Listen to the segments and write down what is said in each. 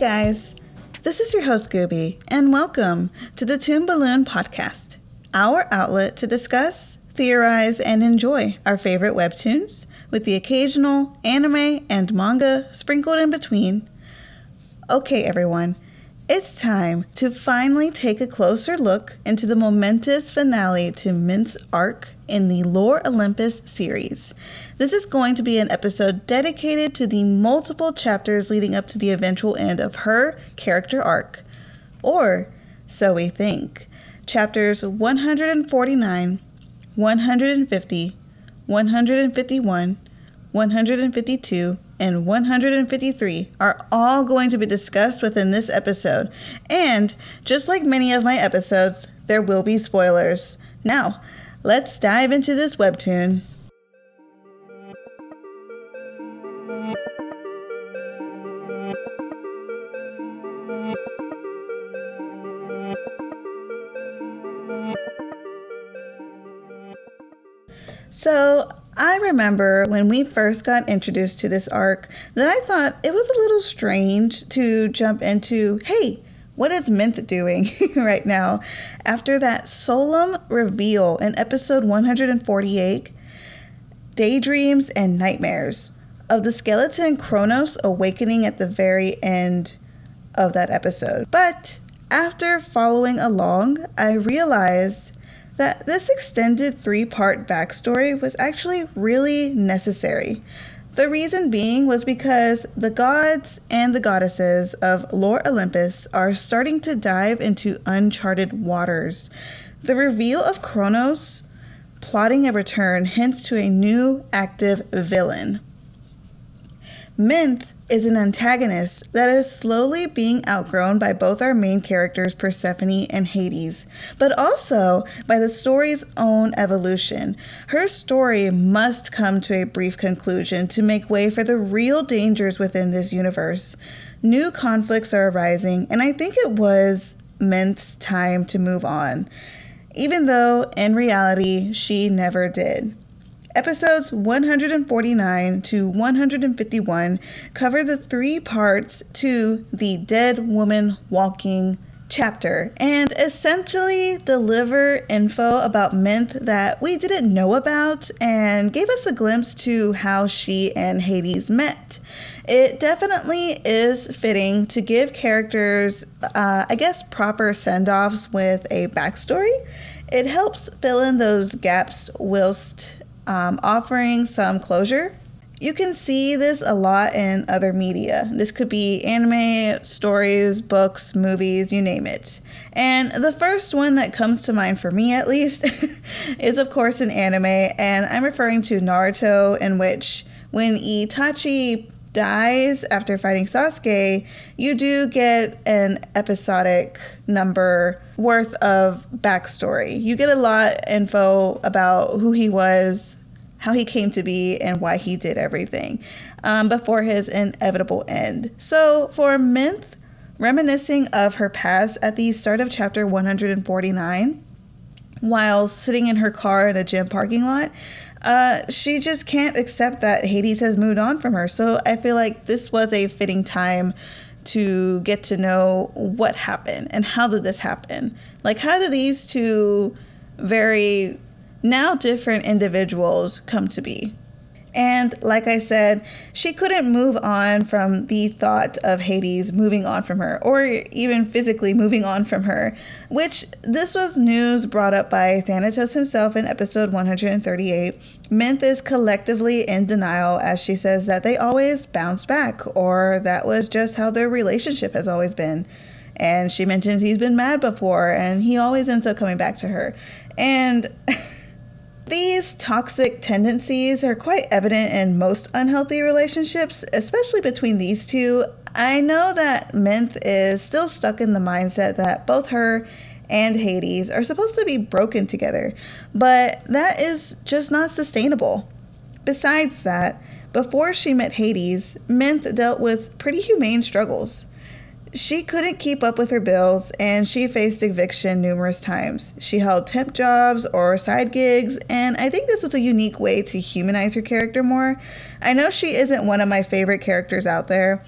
Guys, this is your host Gooby, and welcome to the Toon Balloon Podcast, our outlet to discuss, theorize, and enjoy our favorite webtoons, with the occasional anime and manga sprinkled in between. Okay, everyone, it's time to finally take a closer look into the momentous finale to Minth's arc in the Lore Olympus series. This is going to be an episode dedicated to the multiple chapters leading up to the eventual end of her character arc. Or so we think. Chapters 149, 150, 151, 152, and 153 are all going to be discussed within this episode. And just like many of my episodes, there will be spoilers. Now, let's dive into this webtoon. So, I remember when we first got introduced to this arc that I thought it was a little strange to jump into, hey, what is Mint doing right now? After that solemn reveal in episode 148, Daydreams and Nightmares, of the skeleton Kronos awakening at the very end of that episode. But after following along, I realized that this extended three part backstory was actually really necessary. The reason being was because the gods and the goddesses of Lore Olympus are starting to dive into uncharted waters. The reveal of Kronos plotting a return hints to a new active villain. Minth is an antagonist that is slowly being outgrown by both our main characters, Persephone and Hades, but also by the story's own evolution. Her story must come to a brief conclusion to make way for the real dangers within this universe. New conflicts are arising, and I think it was Minth's time to move on, even though in reality she never did. Episodes 149 to 151 cover the three parts to the Dead Woman Walking chapter and essentially deliver info about Minth that we didn't know about and gave us a glimpse to how she and Hades met. It definitely is fitting to give characters, uh, I guess, proper send offs with a backstory. It helps fill in those gaps whilst um, offering some closure. You can see this a lot in other media. This could be anime, stories, books, movies, you name it. And the first one that comes to mind for me, at least, is of course an anime, and I'm referring to Naruto, in which when Itachi dies after fighting Sasuke, you do get an episodic number worth of backstory. You get a lot info about who he was, how he came to be, and why he did everything um, before his inevitable end. So for Minth, reminiscing of her past at the start of chapter 149, while sitting in her car in a gym parking lot, uh, she just can't accept that Hades has moved on from her. So I feel like this was a fitting time to get to know what happened and how did this happen. Like, how did these two very now different individuals come to be? And like I said, she couldn't move on from the thought of Hades moving on from her, or even physically moving on from her, which this was news brought up by Thanatos himself in episode 138. Minth is collectively in denial as she says that they always bounce back, or that was just how their relationship has always been. And she mentions he's been mad before, and he always ends up coming back to her. And. These toxic tendencies are quite evident in most unhealthy relationships, especially between these two. I know that Minth is still stuck in the mindset that both her and Hades are supposed to be broken together, but that is just not sustainable. Besides that, before she met Hades, Minth dealt with pretty humane struggles. She couldn't keep up with her bills and she faced eviction numerous times. She held temp jobs or side gigs, and I think this was a unique way to humanize her character more. I know she isn't one of my favorite characters out there,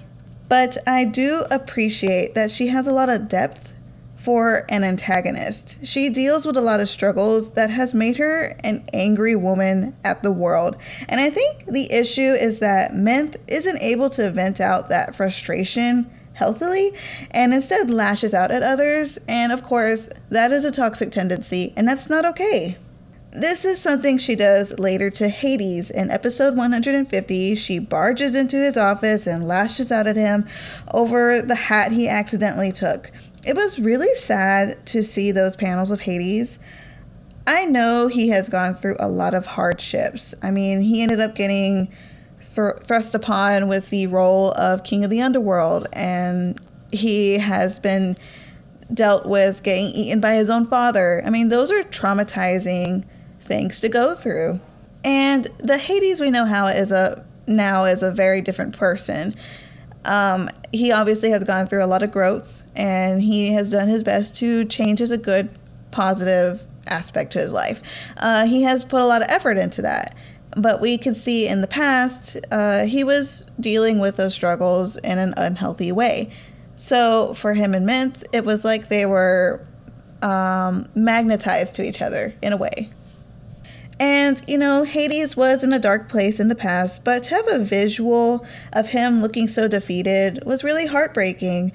But I do appreciate that she has a lot of depth for an antagonist. She deals with a lot of struggles that has made her an angry woman at the world. And I think the issue is that Menthe isn't able to vent out that frustration healthily and instead lashes out at others. And of course, that is a toxic tendency, and that's not okay. This is something she does later to Hades. In episode 150, she barges into his office and lashes out at him over the hat he accidentally took. It was really sad to see those panels of Hades. I know he has gone through a lot of hardships. I mean, he ended up getting thr- thrust upon with the role of King of the Underworld, and he has been dealt with getting eaten by his own father. I mean, those are traumatizing things to go through. And the Hades we know how is a now is a very different person. Um, he obviously has gone through a lot of growth and he has done his best to change as a good, positive aspect to his life. Uh, he has put a lot of effort into that. But we could see in the past, uh, he was dealing with those struggles in an unhealthy way. So for him and Menthe, it was like they were um, magnetized to each other in a way. And, you know, Hades was in a dark place in the past, but to have a visual of him looking so defeated was really heartbreaking.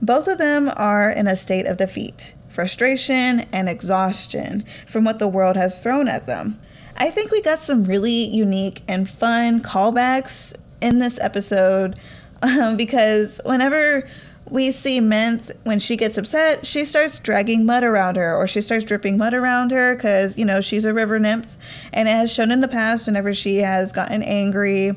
Both of them are in a state of defeat, frustration, and exhaustion from what the world has thrown at them. I think we got some really unique and fun callbacks in this episode um, because whenever we see Menthe when she gets upset, she starts dragging mud around her or she starts dripping mud around her because, you know, she's a river nymph. And it has shown in the past whenever she has gotten angry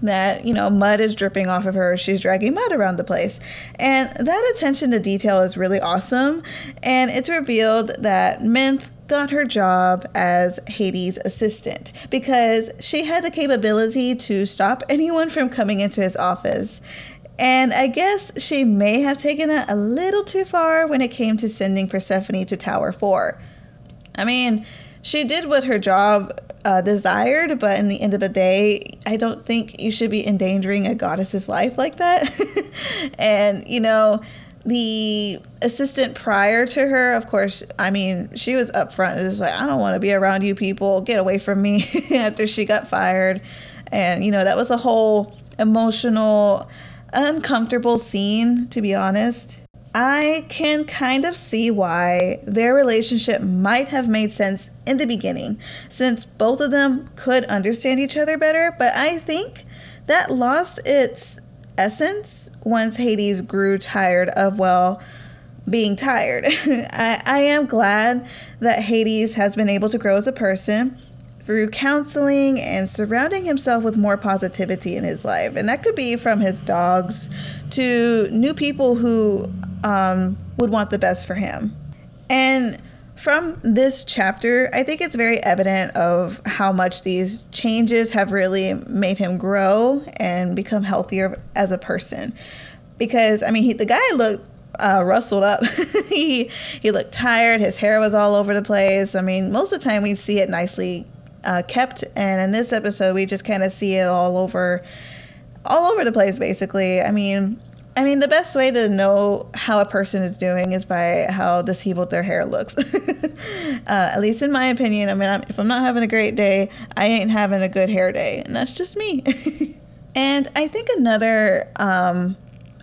that you know mud is dripping off of her she's dragging mud around the place and that attention to detail is really awesome and it's revealed that Menthe got her job as Hades' assistant because she had the capability to stop anyone from coming into his office. And I guess she may have taken it a little too far when it came to sending Persephone to Tower 4. I mean, she did what her job uh, desired, but in the end of the day, I don't think you should be endangering a goddess's life like that. and, you know, the assistant prior to her, of course, I mean, she was upfront. It was like, I don't want to be around you people. Get away from me after she got fired. And, you know, that was a whole emotional, uncomfortable scene, to be honest. I can kind of see why their relationship might have made sense in the beginning, since both of them could understand each other better, but I think that lost its essence once Hades grew tired of, well, being tired. I, I am glad that Hades has been able to grow as a person through counseling and surrounding himself with more positivity in his life. And that could be from his dogs to new people who um, would want the best for him. And from this chapter, I think it's very evident of how much these changes have really made him grow and become healthier as a person. Because I mean, he, the guy looked uh, rustled up. he he looked tired. His hair was all over the place. I mean, most of the time we see it nicely uh, kept, and in this episode we just kind of see it all over, all over the place. Basically, I mean, I mean, the best way to know how a person is doing is by how disheveled their hair looks. uh, at least in my opinion. I mean, I'm, if I'm not having a great day, I ain't having a good hair day, and that's just me. and I think another um,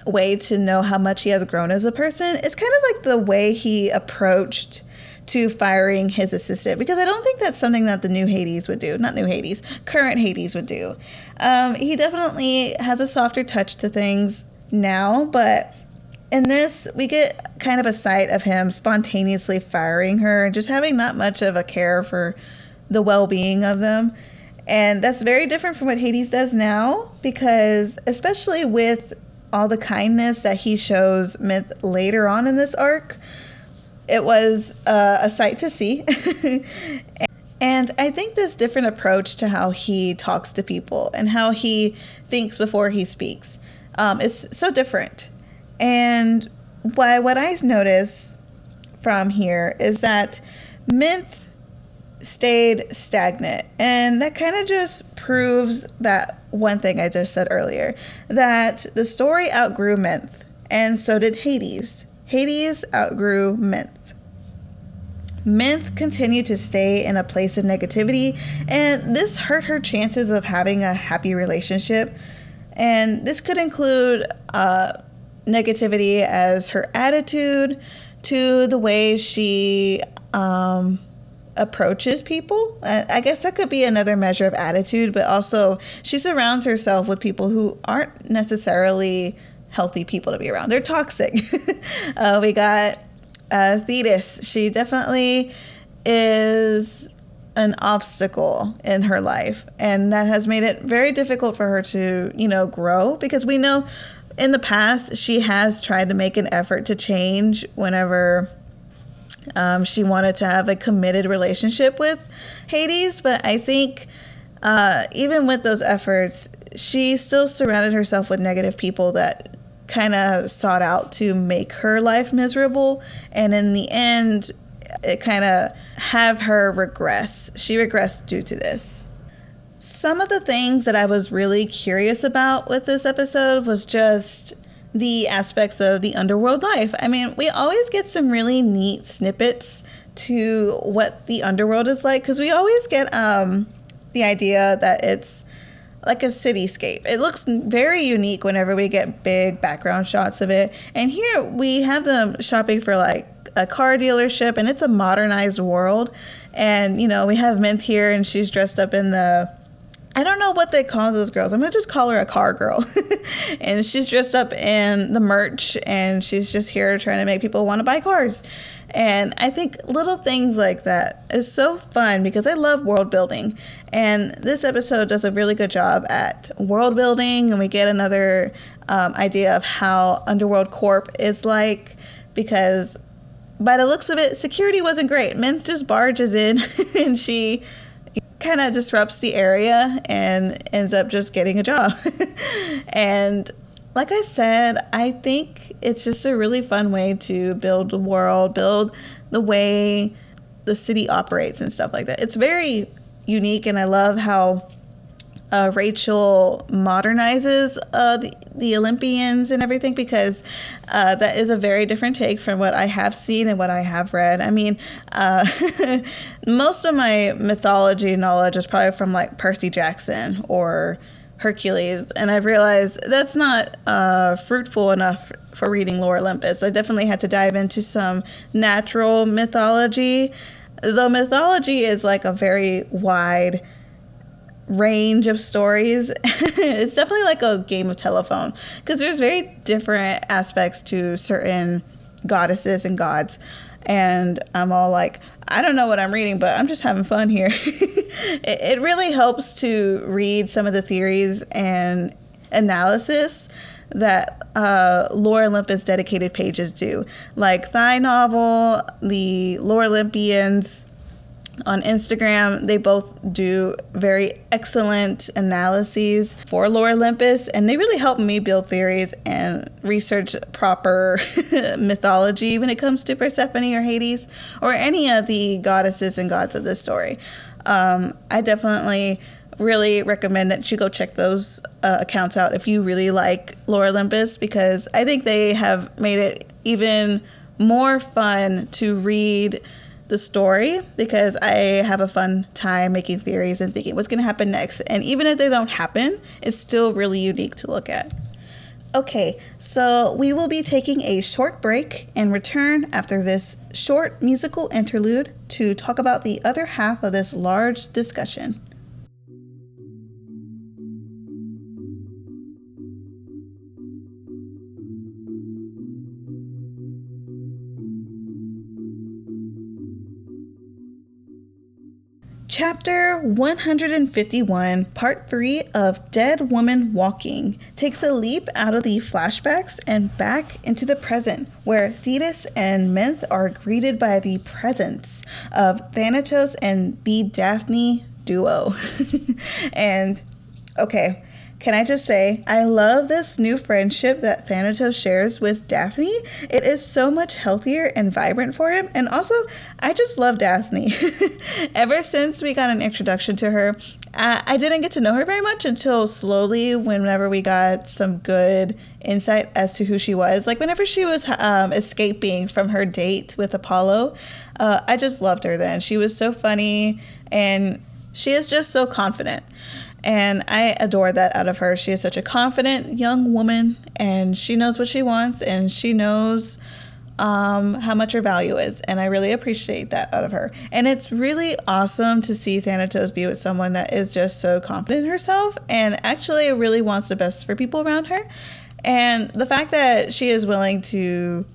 way to know how much he has grown as a person is kind of like the way he approached to firing his assistant because I don't think that's something that the new Hades would do. Not new Hades, current Hades would do. Um, he definitely has a softer touch to things now, but in this, we get kind of a sight of him spontaneously firing her and just having not much of a care for the well being of them. And that's very different from what Hades does now because, especially with all the kindness that he shows Minth later on in this arc, it was uh, a sight to see. and I think this different approach to how he talks to people and how he thinks before he speaks um, is so different. And why what I notice from here is that Menthe stayed stagnant. And that kind of just proves that one thing I just said earlier that the story outgrew Minth, and so did Hades. Hades outgrew Minth. Minth continued to stay in a place of negativity, and this hurt her chances of having a happy relationship. And this could include uh, negativity as her attitude to the way she um, approaches people. I guess that could be another measure of attitude, but also she surrounds herself with people who aren't necessarily healthy people to be around. They're toxic. uh, we got uh, Thetis. She definitely is an obstacle in her life, and that has made it very difficult for her to, you know, grow because we know in the past she has tried to make an effort to change whenever um, she wanted to have a committed relationship with Hades, but I think uh, even with those efforts, she still surrounded herself with negative people that kind of sought out to make her life miserable. And in the end, it kind of have her regress. She regressed due to this. Some of the things that I was really curious about with this episode was just the aspects of the underworld life. I mean, we always get some really neat snippets to what the underworld is like because we always get um, the idea that it's like a cityscape. It looks very unique whenever we get big background shots of it. And here we have them shopping for like a car dealership and it's a modernized world. And you know, we have Mint here and she's dressed up in the I don't know what they call those girls. I'm gonna just call her a car girl. and she's dressed up in the merch and she's just here trying to make people want to buy cars. And I think little things like that is so fun because I love world building. And this episode does a really good job at world building, and we get another um, idea of how Underworld Corp is like because by the looks of it, security wasn't great. Minth just barges in and she kind of disrupts the area and ends up just getting a job. and like I said, I think it's just a really fun way to build the world, build the way the city operates and stuff like that. It's very unique, and I love how uh, Rachel modernizes uh, the, the Olympians and everything because uh, that is a very different take from what I have seen and what I have read. I mean, uh, most of my mythology knowledge is probably from like Percy Jackson or Hercules, and I've realized that's not uh, fruitful enough for reading Lore Olympus. I definitely had to dive into some natural mythology. Though mythology is like a very wide range of stories. it's definitely like a game of telephone because there's very different aspects to certain goddesses and gods. And I'm all like, I don't know what I'm reading, but I'm just having fun here. it, it really helps to read some of the theories and analysis that uh, Lore Olympus dedicated pages do. Like Thy Novel, the Lore Olympians, on Instagram. They both do very excellent analyses for Lore Olympus, and they really help me build theories and research proper mythology when it comes to Persephone or Hades or any of the goddesses and gods of this story. Um, I definitely really recommend that you go check those uh, accounts out if you really like Lore Olympus because I think they have made it even more fun to read the story because I have a fun time making theories and thinking what's going to happen next. And even if they don't happen, it's still really unique to look at. Okay, so we will be taking a short break and return after this short musical interlude to talk about the other half of this large discussion. Chapter 151, Part 3 of Dead Woman Walking, takes a leap out of the flashbacks and back into the present, where Thetis and Minth are greeted by the presence of Thanatos and the Daphne duo. and okay, can I just say, I love this new friendship that Thanatos shares with Daphne. It is so much healthier and vibrant for him. And also, I just love Daphne. Ever since we got an introduction to her, I, I didn't get to know her very much until slowly, whenever we got some good insight as to who she was. Like, whenever she was um, escaping from her date with Apollo, uh, I just loved her then. She was so funny and she is just so confident. And I adore that out of her. She is such a confident young woman and she knows what she wants and she knows um, how much her value is. And I really appreciate that out of her. And it's really awesome to see Thanatos be with someone that is just so confident in herself and actually really wants the best for people around her. And the fact that she is willing to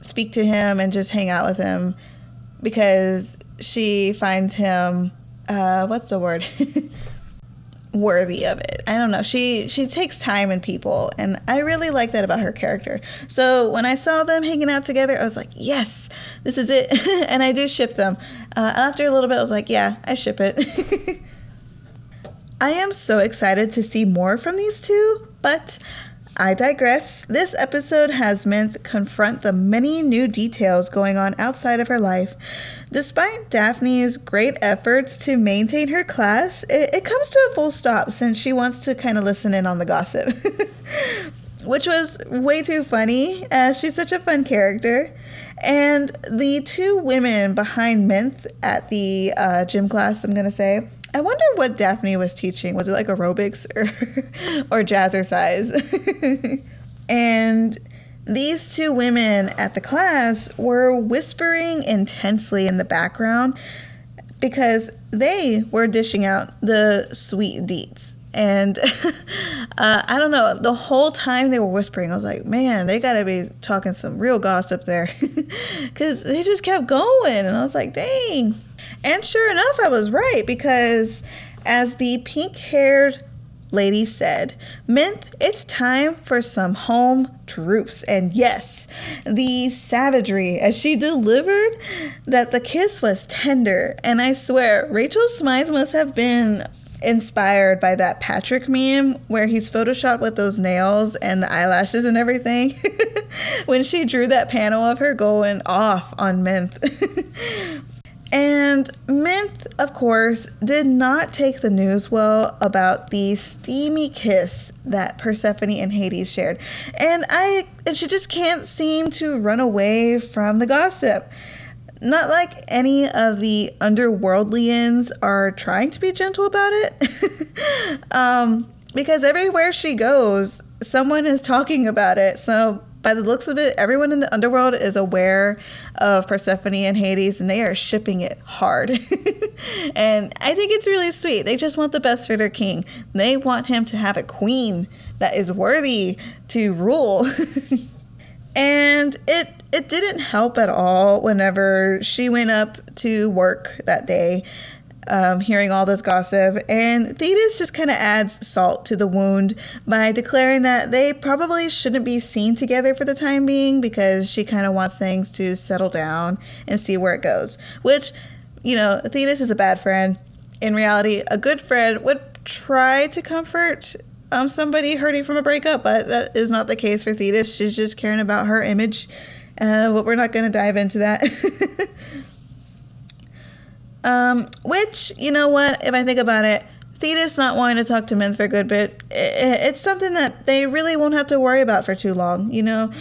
speak to him and just hang out with him because she finds him, uh, what's the word? worthy of it. I don't know. She she takes time in people and I really like that about her character. So when I saw them hanging out together, I was like, "Yes, this is it." and I do ship them. Uh, after a little bit, I was like, "Yeah, I ship it." I am so excited to see more from these two, but I digress. This episode has Mint confront the many new details going on outside of her life. Despite Daphne's great efforts to maintain her class, it, it comes to a full stop since she wants to kind of listen in on the gossip. Which was way too funny, she's such a fun character. And the two women behind Mint at the uh, gym class, I'm going to say, I wonder what Daphne was teaching. Was it like aerobics or or jazzercise? and these two women at the class were whispering intensely in the background because they were dishing out the sweet deets. And uh, I don't know, the whole time they were whispering, I was like, man, they gotta be talking some real gossip there. Because they just kept going. And I was like, dang. And sure enough, I was right because as the pink haired lady said, Mint, it's time for some home troops. And yes, the savagery as she delivered that the kiss was tender. And I swear, Rachel Smythe must have been inspired by that Patrick meme where he's photoshopped with those nails and the eyelashes and everything when she drew that panel of her going off on Mint. And Mint, of course, did not take the news well about the steamy kiss that Persephone and Hades shared. And I and she just can't seem to run away from the gossip. Not like any of the underworldlians are trying to be gentle about it. um, because everywhere she goes, someone is talking about it. So by the looks of it, everyone in the underworld is aware of Persephone and Hades and they are shipping it hard. and I think it's really sweet. They just want the best for their king. They want him to have a queen that is worthy to rule. and it it didn't help at all whenever she went up to work that day um, hearing all this gossip, and Thetis just kind of adds salt to the wound by declaring that they probably shouldn't be seen together for the time being because she kind of wants things to settle down and see where it goes. Which, you know, Thetis is a bad friend. In reality, a good friend would try to comfort um, somebody hurting from a breakup, but that is not the case for Thetis. She's just caring about her image. Uh, but we're not going to dive into that. Um, which, you know what, if I think about it, Thetis not wanting to talk to Mint for a good bit, it's something that they really won't have to worry about for too long, you know?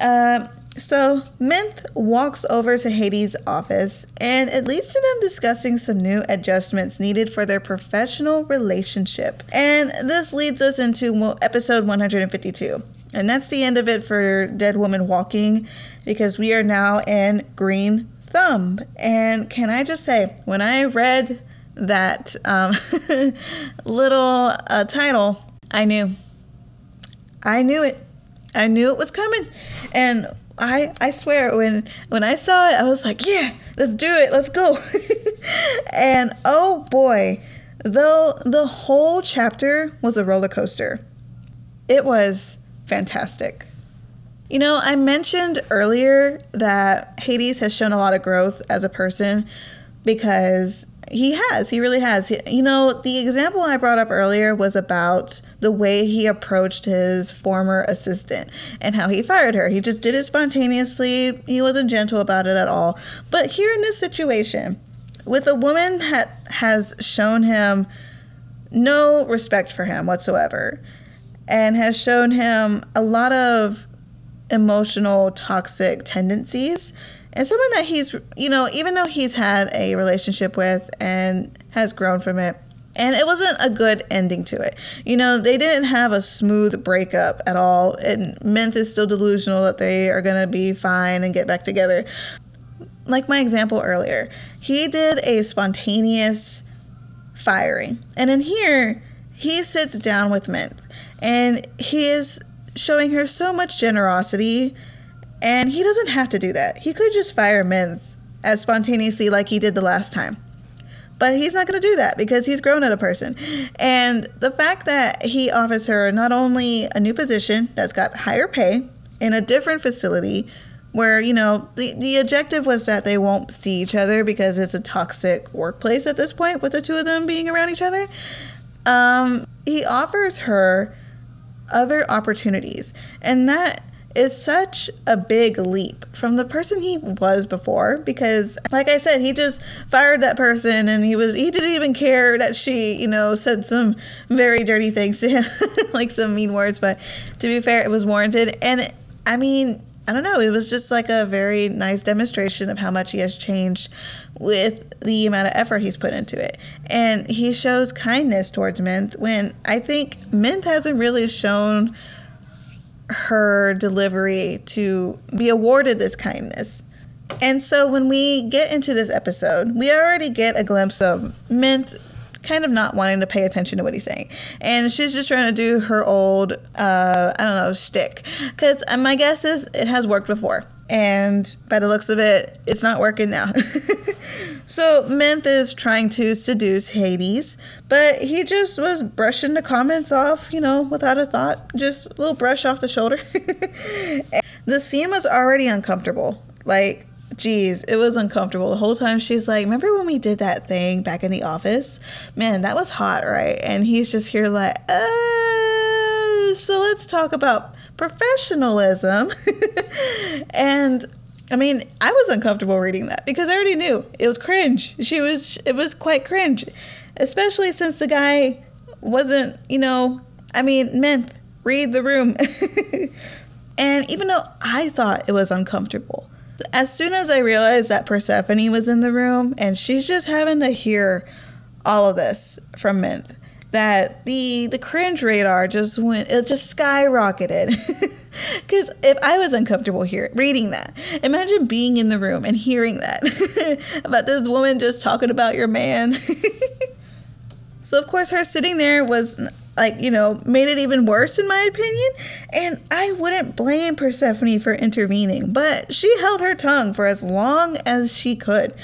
Uh, so Mint walks over to Hades' office, and it leads to them discussing some new adjustments needed for their professional relationship. And this leads us into episode 152. And that's the end of it for Dead Woman Walking, because we are now in Green thumb. And can I just say, when I read that um, little uh, title, I knew. I knew it. I knew it was coming. And I I swear when when I saw it, I was like, yeah, let's do it. Let's go. and oh boy, though the whole chapter was a roller coaster. It was fantastic. You know, I mentioned earlier that Hades has shown a lot of growth as a person because He has. He really has. He, you know, the example I brought up earlier was about the way he approached his former assistant and how he fired her. He just did it spontaneously. He wasn't gentle about it at all. But here in this situation, with a woman that has shown him no respect for him whatsoever and has shown him a lot of emotional toxic tendencies and someone that he's you know even though he's had a relationship with and has grown from it and it wasn't a good ending to it. You know, they didn't have a smooth breakup at all. And Minth is still delusional that they are going to be fine and get back together. Like my example earlier, he did a spontaneous firing. And in here, he sits down with Minth and he is showing her so much generosity and he doesn't have to do that. He could just fire Minth as spontaneously like he did the last time. But he's not going to do that because he's grown as a person. And the fact that he offers her not only a new position that's got higher pay in a different facility where, you know, the, the objective was that they won't see each other because it's a toxic workplace at this point with the two of them being around each other. Um, he offers her other opportunities. And that is such a big leap from the person he was before because like I said he just fired that person and he was he didn't even care that she you know said some very dirty things to him like some mean words but to be fair it was warranted and I mean I don't know it was just like a very nice demonstration of how much he has changed with the amount of effort he's put into it and he shows kindness towards Minth when I think Minth hasn't really shown her delivery to be awarded this kindness. And so when we get into this episode, we already get a glimpse of Minth kind of not wanting to pay attention to what he's saying. And she's just trying to do her old, uh, I don't know, stick. Because uh, my guess is it has worked before. And by the looks of it, it's not working now. so Minth is trying to seduce Hades, but he just was brushing the comments off, you know, without a thought. Just a little brush off the shoulder. the scene was already uncomfortable. Like, geez, it was uncomfortable. The whole time she's like, Remember when we did that thing back in the office? Man, that was hot, right? And he's just here like, uh, so let's talk about professionalism. and I mean, I was uncomfortable reading that because I already knew it was cringe. She was, it was quite cringe, especially since the guy wasn't, you know, I mean, Minth, read the room. and even though I thought it was uncomfortable, as soon as I realized that Persephone was in the room and she's just having to hear all of this from Minth, that the the cringe radar just went it just skyrocketed. Because if i was uncomfortable here reading that imagine being in the room and hearing that about this woman just talking about your man so of course her sitting there was like you know made it even worse in my opinion and i wouldn't blame persephone for intervening but she held her tongue for as long as she could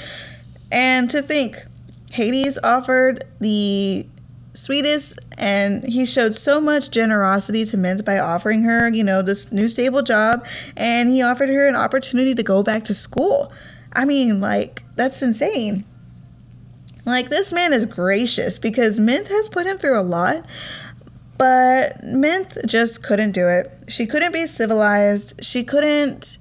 and to think hades offered the sweetest and he showed so much generosity to Minth by offering her, you know, this new stable job and he offered her an opportunity to go back to school. I mean, like that's insane. Like this man is gracious because Minth has put him through a lot, but Minth just couldn't do it. She couldn't be civilized. She couldn't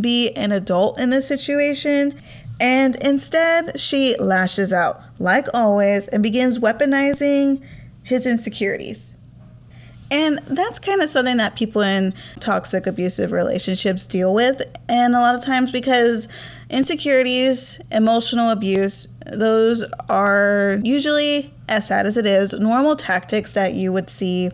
be an adult in this situation. And instead, she lashes out, like always, and begins weaponizing his insecurities. And that's kind of something that people in toxic, abusive relationships deal with. And a lot of times, because insecurities, emotional abuse, those are usually, as sad as it is, normal tactics that you would see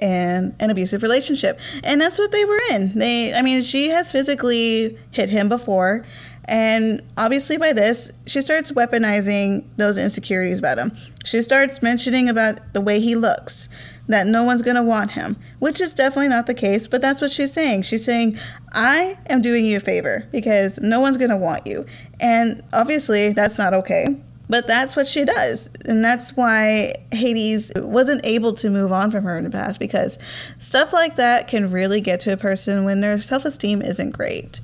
in an abusive relationship. And that's what they were in. They, I mean, she has physically hit him before. And obviously, by this, she starts weaponizing those insecurities about him. She starts mentioning about the way he looks, that no one's going to want him, which is definitely not the case, but that's what she's saying. She's saying, I am doing you a favor because no one's going to want you. And obviously, that's not okay. But that's what she does. And that's why Hades wasn't able to move on from her in the past because stuff like that can really get to a person when their self esteem isn't great.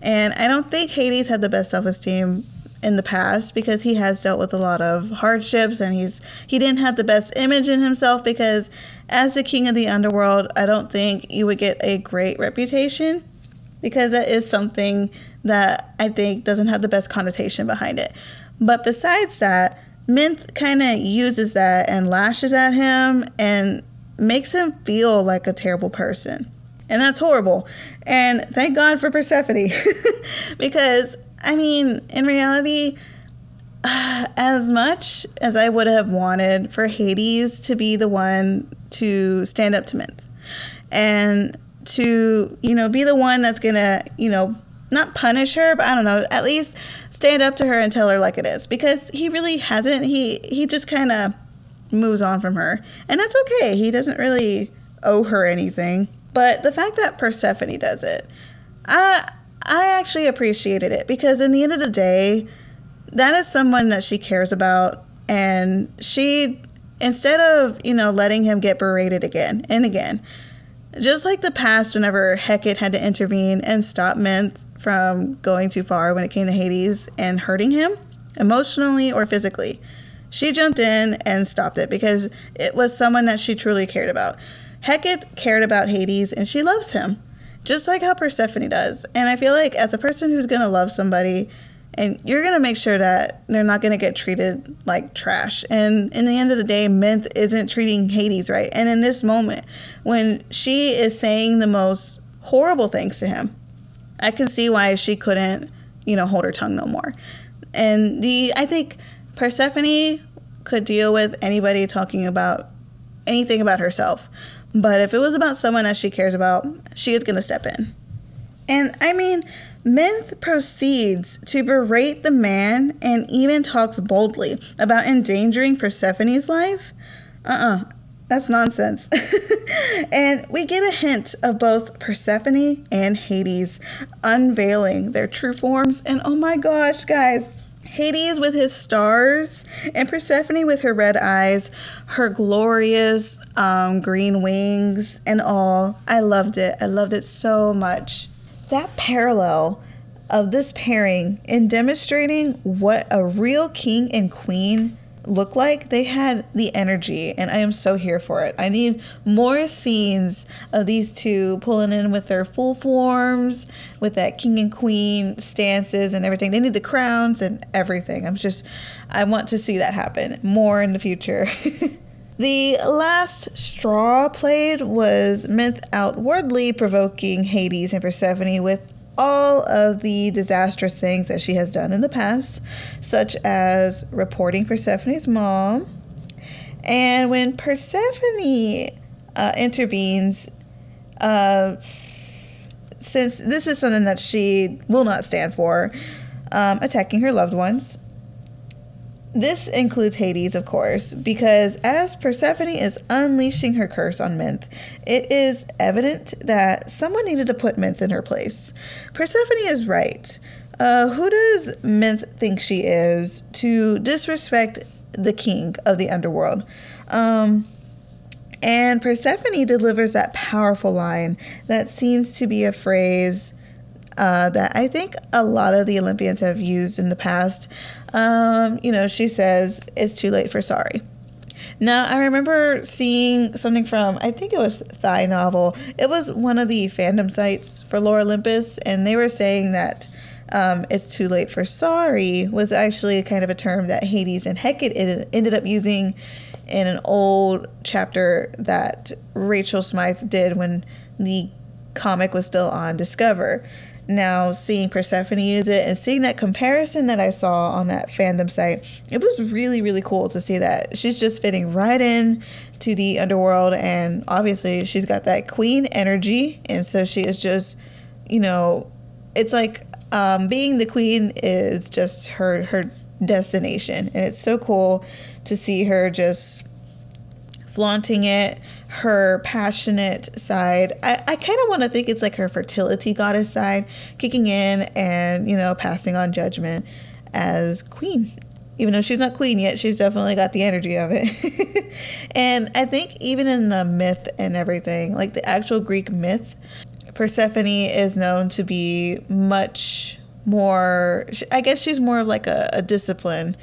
And I don't think Hades had the best self esteem in the past because he has dealt with a lot of hardships and he's he didn't have the best image in himself because as the king of the underworld, I don't think you would get a great reputation because that is something that I think doesn't have the best connotation behind it. But besides that, Minth kind of uses that and lashes at him and makes him feel like a terrible person. And that's horrible. And thank God for Persephone. because, I mean, in reality, as much as I would have wanted for Hades to be the one to stand up to Minth and to, you know, be the one that's going to, you know, not punish her, but I don't know, at least stand up to her and tell her like it is because he really hasn't. He he just kind of moves on from her. And that's okay. He doesn't really owe her anything. But the fact that Persephone does it, I I actually appreciated it because in the end of the day, that is someone that she cares about and she instead of, you know, letting him get berated again and again, just like the past whenever Hecate had to intervene and stop Minth from going too far when it came to Hades and hurting him emotionally or physically. She jumped in and stopped it because it was someone that she truly cared about. Hecate cared about Hades and she loves him, just like how Persephone does. And I feel like as a person who's to love somebody, and you're to make sure that they're not to get treated like trash. And in the end of the day, Minth isn't treating Hades right. And in this moment, when she is saying the most horrible things to him, I can see why she couldn't, you know, hold her tongue no more. And the I think Persephone could deal with anybody talking about anything about herself. But if it was about someone that she cares about, she is going to step in. And I mean, Minth proceeds to berate the man and even talks boldly about endangering Persephone's life. Uh uh-uh, uh that's nonsense. and we get a hint of both Persephone and Hades unveiling their true forms. And oh my gosh, guys, Hades with his stars, and Persephone with her red eyes, her glorious um, green wings, and all. I loved it. I loved it so much that parallel of this pairing in demonstrating what a real king and queen look like they had the energy and i am so here for it. I need more scenes of these two pulling in with their full forms with that king and queen stances and everything. They need the crowns and everything. I'm just i want to see that happen more in the future. The last straw played was Minth outwardly provoking Hades and Persephone with all of the disastrous things that she has done in the past, such as reporting Persephone's mom. And when Persephone uh, intervenes, uh, since this is something that she will not stand for, um, attacking her loved ones, this includes Hades, of course, because as Persephone is unleashing her curse on Minth, it is evident that someone needed to put Minth in her place. Persephone is right. Uh, who does Minth think she is to disrespect the king of the underworld? Um, and Persephone delivers that powerful line that seems to be a phrase uh, that I think a lot of the Olympians have used in the past. Um, you know, she says, It's too late for sorry. Now, I remember seeing something from, I think it was Thigh Novel. It was one of the fandom sites for Lore Olympus, and they were saying that um, it's too late for sorry was actually kind of a term that Hades and Hecate ended up using in an old chapter that Rachel Smythe did when the comic was still on Discover now seeing Persephone use it and seeing that comparison that I saw on that fandom site, it was really, really cool to see that. She's just fitting right in to the underworld and obviously she's got that queen energy and so she is just, you know, it's like um, being the queen is just her her destination and it's so cool to see her just flaunting it, her passionate side. I, I kind of want to think it's like her fertility goddess side, kicking in and, you know, passing on judgment as queen. Even though she's not queen yet, she's definitely got the energy of it. and I think even in the myth and everything, like the actual Greek myth, Persephone is known to be much more, I guess she's more of like a, a discipline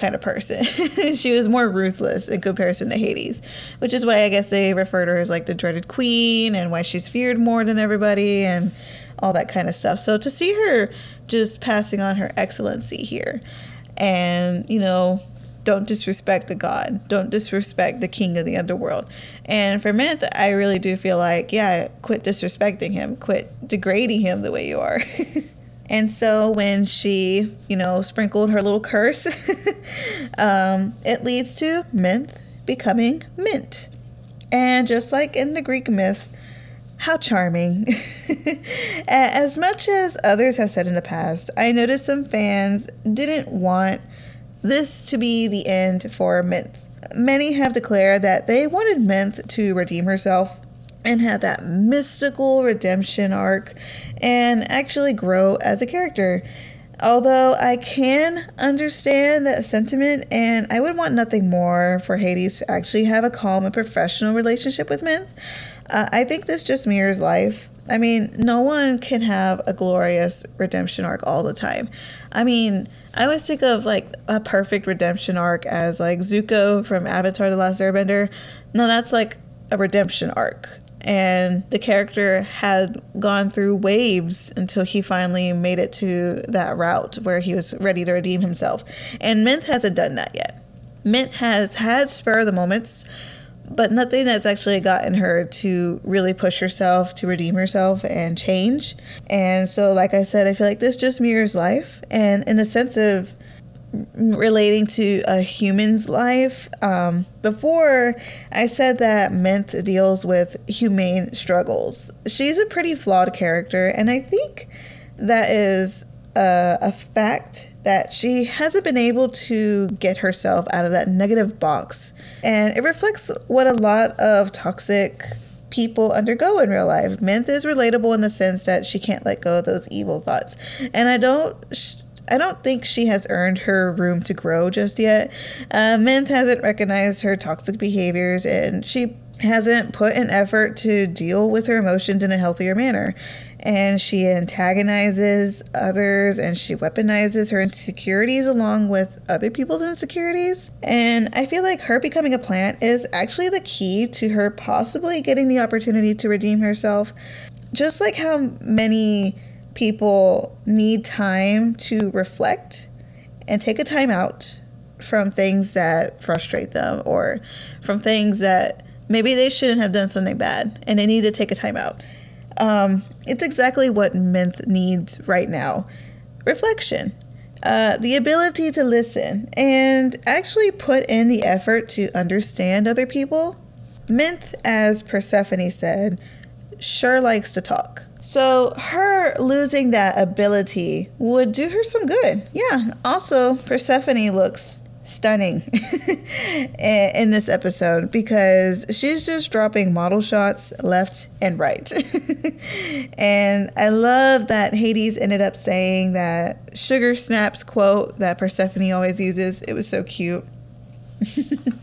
kind of person. she was more ruthless in comparison to Hades, which is why I guess they refer to her as like the dreaded queen and why she's feared more than everybody and all that kind of stuff. So to see her just passing on her excellency here and, you know, don't disrespect the god, don't disrespect the king of the underworld. And for Mint, I really do feel like, yeah, quit disrespecting him, quit degrading him the way you are. And so when she, you know, sprinkled her little curse, um, it leads to Minth becoming mint. And just like in the Greek myth, how charming. as much as others have said in the past, I noticed some fans didn't want this to be the end for Minth. Many have declared that they wanted Minth to redeem herself and have that mystical redemption arc and actually grow as a character. Although I can understand that sentiment, and I would want nothing more for Hades to actually have a calm and professional relationship with Minth. Uh, I think this just mirrors life. I mean, no one can have a glorious redemption arc all the time. I mean, I always think of like a perfect redemption arc as like Zuko from Avatar The Last Airbender. No, that's like a redemption arc and the character had gone through waves until he finally made it to that route where he was ready to redeem himself. And Minth hasn't done that yet. Minth has had spur of the moments, but nothing that's actually gotten her to really push herself to redeem herself and change. And so, like I said, I feel like this just mirrors life. And in the sense of relating to a human's life. Um, before, I said that Minth deals with humane struggles. She's a pretty flawed character, and I think that is a, a fact that she hasn't been able to get herself out of that negative box. And it reflects what a lot of toxic people undergo in real life. Minth is relatable in the sense that she can't let go of those evil thoughts. And I don't I don't think she has earned her room to grow just yet. Uh, Minth hasn't recognized her toxic behaviors and she hasn't put an effort to deal with her emotions in a healthier manner. And she antagonizes others and she weaponizes her insecurities along with other people's insecurities. And I feel like her becoming a plant is actually the key to her possibly getting the opportunity to redeem herself. Just like how many people need time to reflect and take a time out from things that frustrate them or from things that maybe they shouldn't have done something bad and they need to take a time out. Um, it's exactly what Minth needs right now reflection. Uh, the ability to listen and actually put in the effort to understand other people. Minth, as Persephone said, sure likes to talk. So her losing that ability would do her some good. Yeah. Also, Persephone looks stunning in this episode because she's just dropping model shots left and right. and I love that Hades ended up saying that Sugar Snaps quote that Persephone always uses. It was so cute.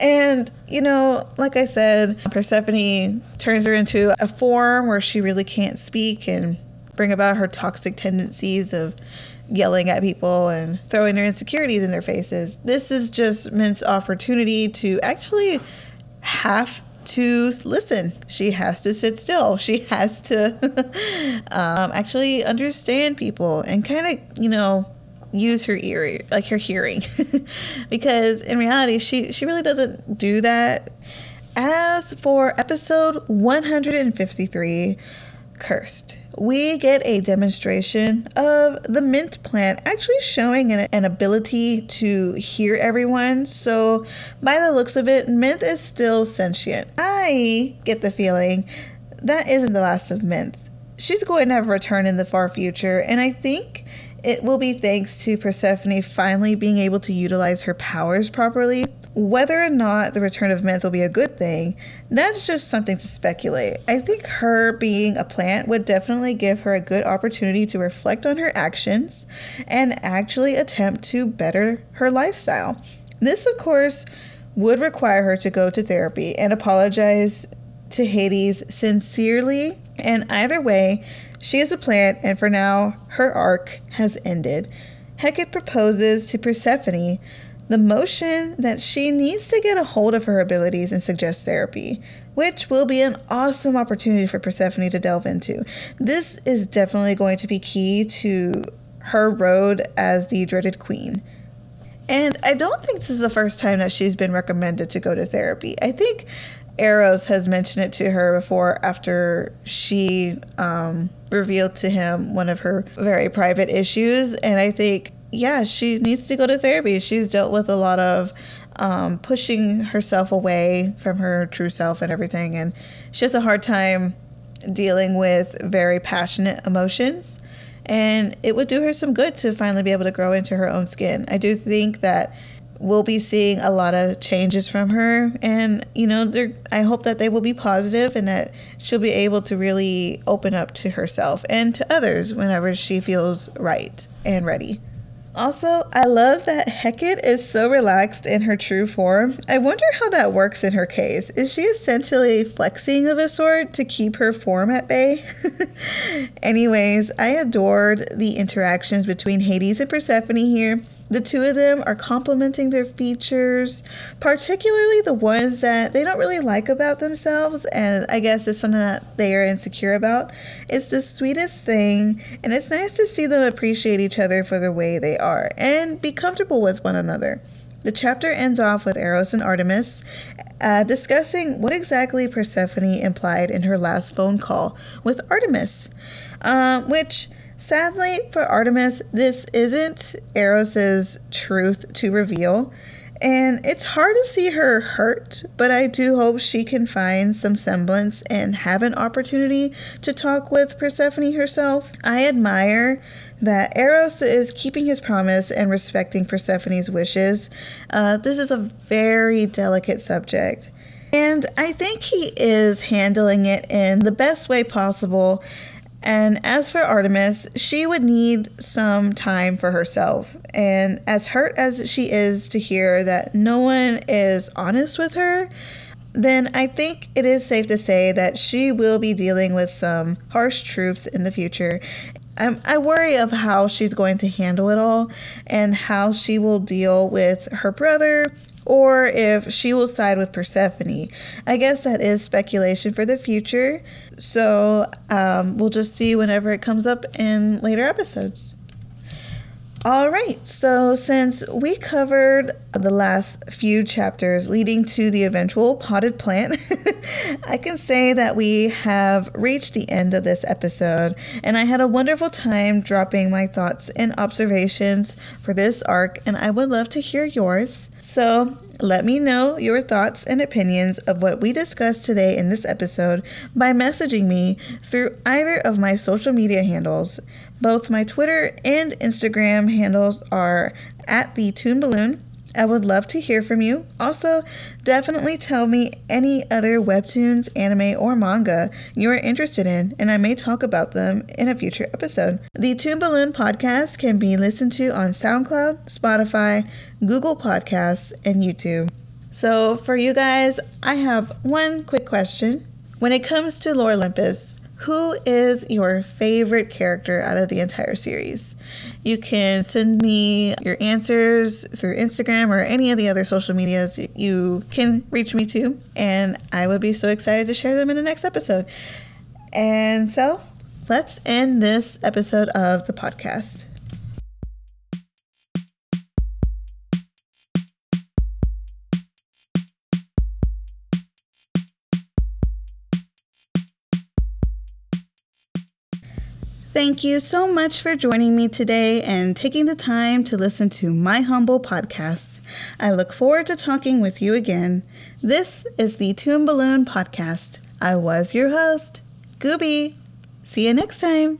And, you know, like I said, Persephone turns her into a form where she really can't speak and bring about her toxic tendencies of yelling at people and throwing their insecurities in their faces. This is just Minth's opportunity to actually have to listen. She has to sit still. She has to um, actually understand people and kind of, you know, use her ear, like her hearing, because in reality, she she really doesn't do that. As for episode 153, Cursed, we get a demonstration of the mint plant actually showing an, an, ability to hear everyone. So, by the looks of it, Minth is still sentient. I get the feeling that isn't the last of Minth. She's going to have a return in the far future, and I think it will be thanks to Persephone finally being able to utilize her powers properly. Whether or not the return of Minth will be a good thing, that's just something to speculate. I think her being a plant would definitely give her a good opportunity to reflect on her actions and actually attempt to better her lifestyle. This, of course, would require her to go to therapy and apologize to Hades sincerely And either way, she is a plant, and for now, her arc has ended. Hecate proposes to Persephone the motion that she needs to get a hold of her abilities and suggest therapy, which will be an awesome opportunity for Persephone to delve into. This is definitely going to be key to her road as the dreaded queen. And I don't think this is the first time that she's been recommended to go to therapy. I think Eros has mentioned it to her before after she um, revealed to him one of her very private issues. And I think, yeah, she needs to go to therapy. She's dealt with a lot of um, pushing herself away from her true self and everything. And she has a hard time dealing with very passionate emotions. And it would do her some good to finally be able to grow into her own skin. I do think that we'll be seeing a lot of changes from her and you know i hope that they will be positive and that she'll be able to really open up to herself and to others whenever she feels right and ready also, I love that Hecate is so relaxed in her true form. I wonder how that works in her case. Is she essentially flexing of a sort to keep her form at bay? Anyways, I adored the interactions between Hades and Persephone here. The two of them are complementing their features, particularly the ones that they don't really like about themselves, and I guess it's something that they are insecure about. It's the sweetest thing, and it's nice to see them appreciate each other for the way they are and be comfortable with one another. The chapter ends off with Eros and Artemis uh, discussing what exactly Persephone implied in her last phone call with Artemis, uh, which Sadly for Artemis, this isn't Eros's truth to reveal, and it's hard to see her hurt, but I do hope she can find some semblance and have an opportunity to talk with Persephone herself. I admire that Eros is keeping his promise and respecting Persephone's wishes. Uh, this is a very delicate subject. And I think he is handling it in the best way possible and as for Artemis, she would need some time for herself. And as hurt as she is to hear that no one is honest with her, then I think it is safe to say that she will be dealing with some harsh truths in the future. I'm, I worry of how she's going to handle it all and how she will deal with her brother or if she will side with Persephone. I guess that is speculation for the future. So um, we'll just see whenever it comes up in later episodes. All right, so since we covered the last few chapters leading to the eventual potted plant, I can say that we have reached the end of this episode, and I had a wonderful time dropping my thoughts and observations for this arc, and I would love to hear yours. So let me know your thoughts and opinions of what we discussed today in this episode by messaging me through either of my social media handles. Both my Twitter and Instagram handles are at the Toon Balloon. I would love to hear from you. Also, definitely tell me any other webtoons, anime, or manga you are interested in, and I may talk about them in a future episode. The Toon Balloon podcast can be listened to on SoundCloud, Spotify, Google Podcasts, and YouTube. So, for you guys, I have one quick question. When it comes to Lore Olympus, who is your favorite character out of the entire series? You can send me your answers through Instagram or any of the other social medias you can reach me to, and I would be so excited to share them in the next episode. And so, let's end this episode of the podcast. Thank you so much for joining me today and taking the time to listen to my humble podcast. I look forward to talking with you again. This is the Toon Balloon Podcast. I was your host, Gooby. See you next time.